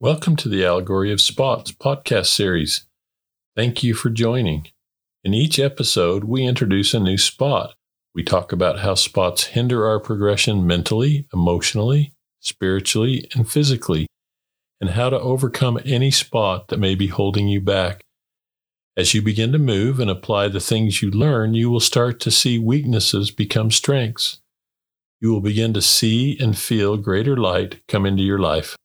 Welcome to the Allegory of Spots podcast series. Thank you for joining. In each episode, we introduce a new spot. We talk about how spots hinder our progression mentally, emotionally, spiritually, and physically, and how to overcome any spot that may be holding you back. As you begin to move and apply the things you learn, you will start to see weaknesses become strengths. You will begin to see and feel greater light come into your life.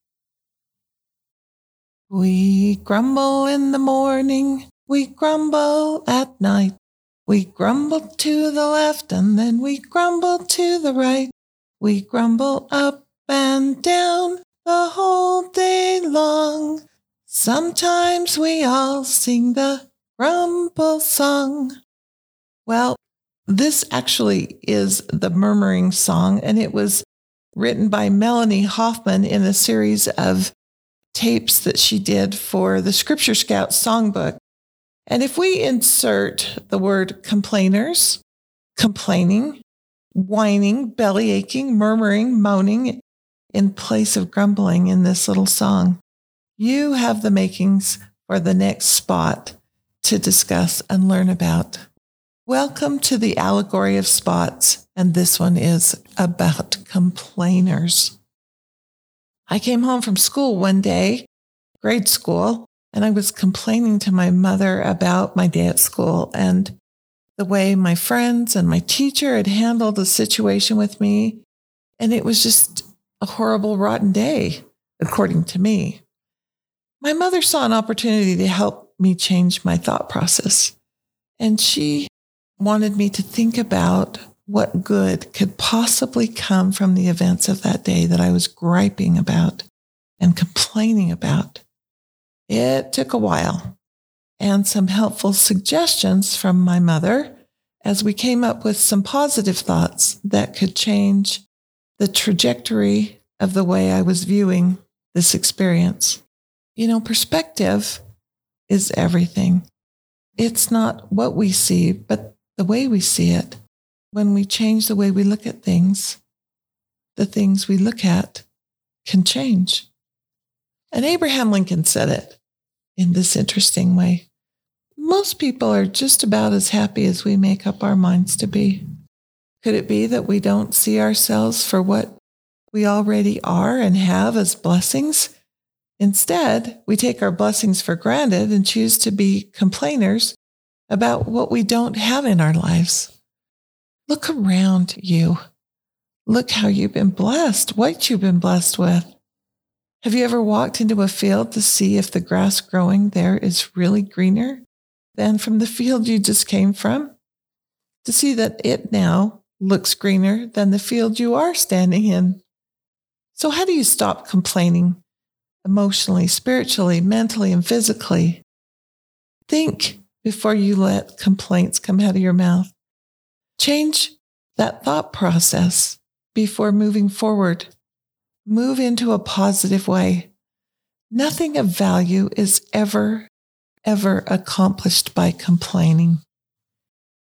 We grumble in the morning, we grumble at night. We grumble to the left and then we grumble to the right. We grumble up and down the whole day long. Sometimes we all sing the grumble song. Well, this actually is the murmuring song, and it was written by Melanie Hoffman in a series of tapes that she did for the Scripture Scout songbook. And if we insert the word complainers, complaining, whining, belly aching, murmuring, moaning in place of grumbling in this little song, you have the makings for the next spot to discuss and learn about. Welcome to the allegory of spots, and this one is about complainers. I came home from school one day, grade school, and I was complaining to my mother about my day at school and the way my friends and my teacher had handled the situation with me. And it was just a horrible, rotten day, according to me. My mother saw an opportunity to help me change my thought process. And she wanted me to think about what good could possibly come from the events of that day that I was griping about and complaining about. It took a while and some helpful suggestions from my mother as we came up with some positive thoughts that could change the trajectory of the way I was viewing this experience. You know, perspective is everything. It's not what we see, but the way we see it when we change the way we look at things, the things we look at can change. And Abraham Lincoln said it in this interesting way. Most people are just about as happy as we make up our minds to be. Could it be that we don't see ourselves for what we already are and have as blessings? Instead, we take our blessings for granted and choose to be complainers about what we don't have in our lives. Look around you. Look how you've been blessed, what you've been blessed with. Have you ever walked into a field to see if the grass growing there is really greener than from the field you just came from? To see that it now looks greener than the field you are standing in. So, how do you stop complaining emotionally, spiritually, mentally, and physically? Think before you let complaints come out of your mouth. Change that thought process before moving forward. Move into a positive way. Nothing of value is ever, ever accomplished by complaining.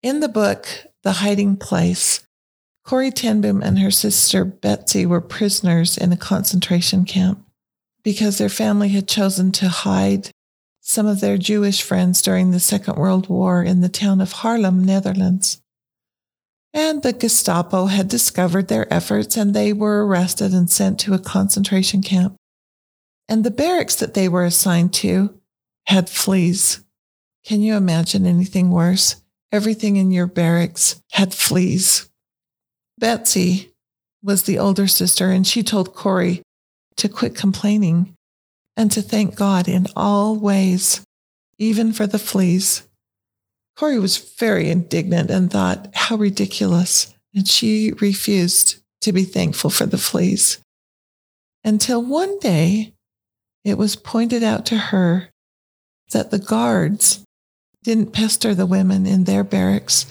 In the book, The Hiding Place, Corrie ten Boom and her sister Betsy were prisoners in a concentration camp because their family had chosen to hide some of their Jewish friends during the Second World War in the town of Haarlem, Netherlands. And the Gestapo had discovered their efforts and they were arrested and sent to a concentration camp. And the barracks that they were assigned to had fleas. Can you imagine anything worse? Everything in your barracks had fleas. Betsy was the older sister, and she told Corrie to quit complaining and to thank God in all ways, even for the fleas. Corrie was very indignant and thought, how ridiculous. And she refused to be thankful for the fleas. Until one day, it was pointed out to her that the guards didn't pester the women in their barracks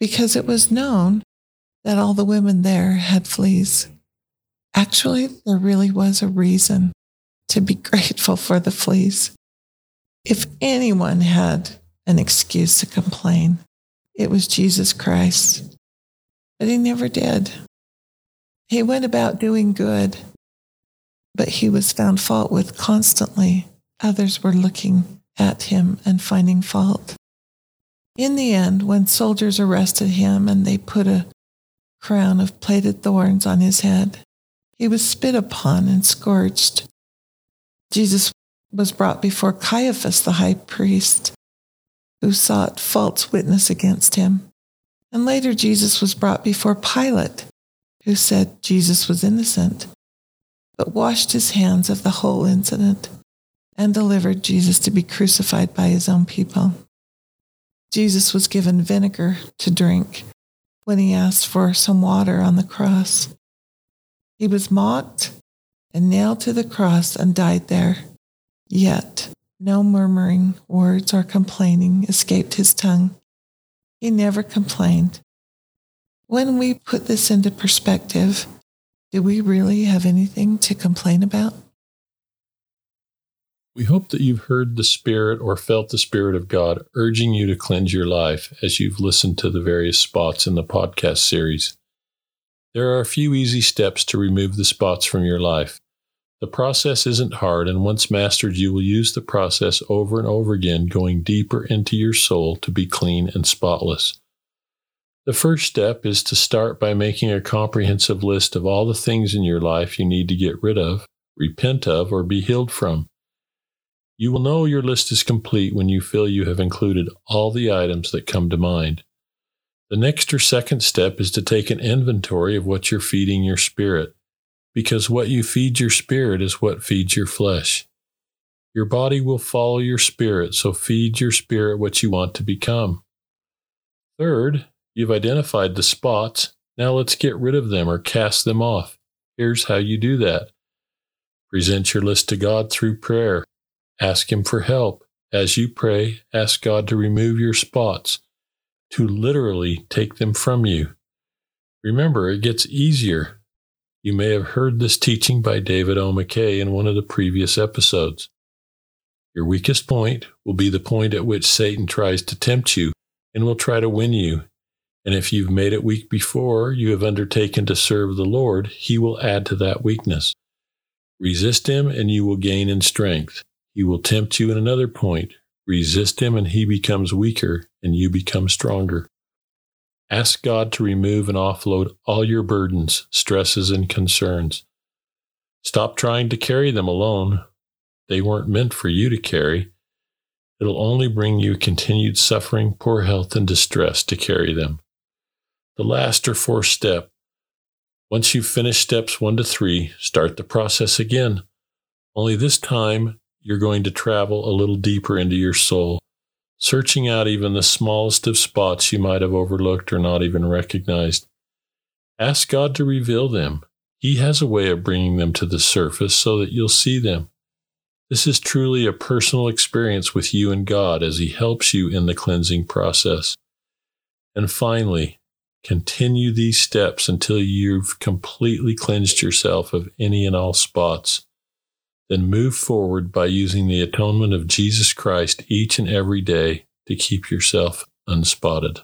because it was known that all the women there had fleas. Actually, there really was a reason to be grateful for the fleas. If anyone had an excuse to complain. It was Jesus Christ. But he never did. He went about doing good. but he was found fault with constantly. Others were looking at him and finding fault. In the end, when soldiers arrested him and they put a crown of plaited thorns on his head, he was spit upon and scourged. Jesus was brought before Caiaphas, the high priest, who sought false witness against him. And later, Jesus was brought before Pilate, who said Jesus was innocent, but washed his hands of the whole incident and delivered Jesus to be crucified by his own people. Jesus was given vinegar to drink when he asked for some water on the cross. He was mocked and nailed to the cross and died there. Yet no murmuring words or complaining escaped his tongue. He never complained. When we put this into perspective, do we really have anything to complain about? We hope that you've heard the Spirit or felt the Spirit of God urging you to cleanse your life as you've listened to the various spots in the podcast series. There are a few easy steps to remove the spots from your life. The process isn't hard, and once mastered, you will use the process over and over again, going deeper into your soul to be clean and spotless. The first step is to start by making a comprehensive list of all the things in your life you need to get rid of, repent of, or be healed from. You will know your list is complete when you feel you have included all the items that come to mind. The next or second step is to take an inventory of what you're feeding your spirit, because what you feed your spirit is what feeds your flesh. Your body will follow your spirit, so feed your spirit what you want to become. Third, you've identified the spots. Now let's get rid of them or cast them off. Here's how you do that present your list to God through prayer. Ask Him for help. As you pray, ask God to remove your spots, to literally take them from you. Remember, it gets easier. You may have heard this teaching by David O. McKay in one of the previous episodes. Your weakest point will be the point at which Satan tries to tempt you and will try to win you. And if you've made it weak before you have undertaken to serve the Lord, he will add to that weakness. Resist him and you will gain in strength. He will tempt you in another point. Resist him, and he becomes weaker, and you become stronger. Ask God to remove and offload all your burdens, stresses, and concerns. Stop trying to carry them alone. They weren't meant for you to carry. It'll only bring you continued suffering, poor health, and distress to carry them. The last or fourth step. Once you've finished steps one to three, start the process again. Only this time, you're going to travel a little deeper into your soul, searching out even the smallest of spots you might have overlooked or not even recognized. Ask God to reveal them. He has a way of bringing them to the surface so that you'll see them. This is truly a personal experience with you and God as He helps you in the cleansing process. And finally, continue these steps until you've completely cleansed yourself of any and all spots then move forward by using the atonement of Jesus Christ each and every day to keep yourself unspotted.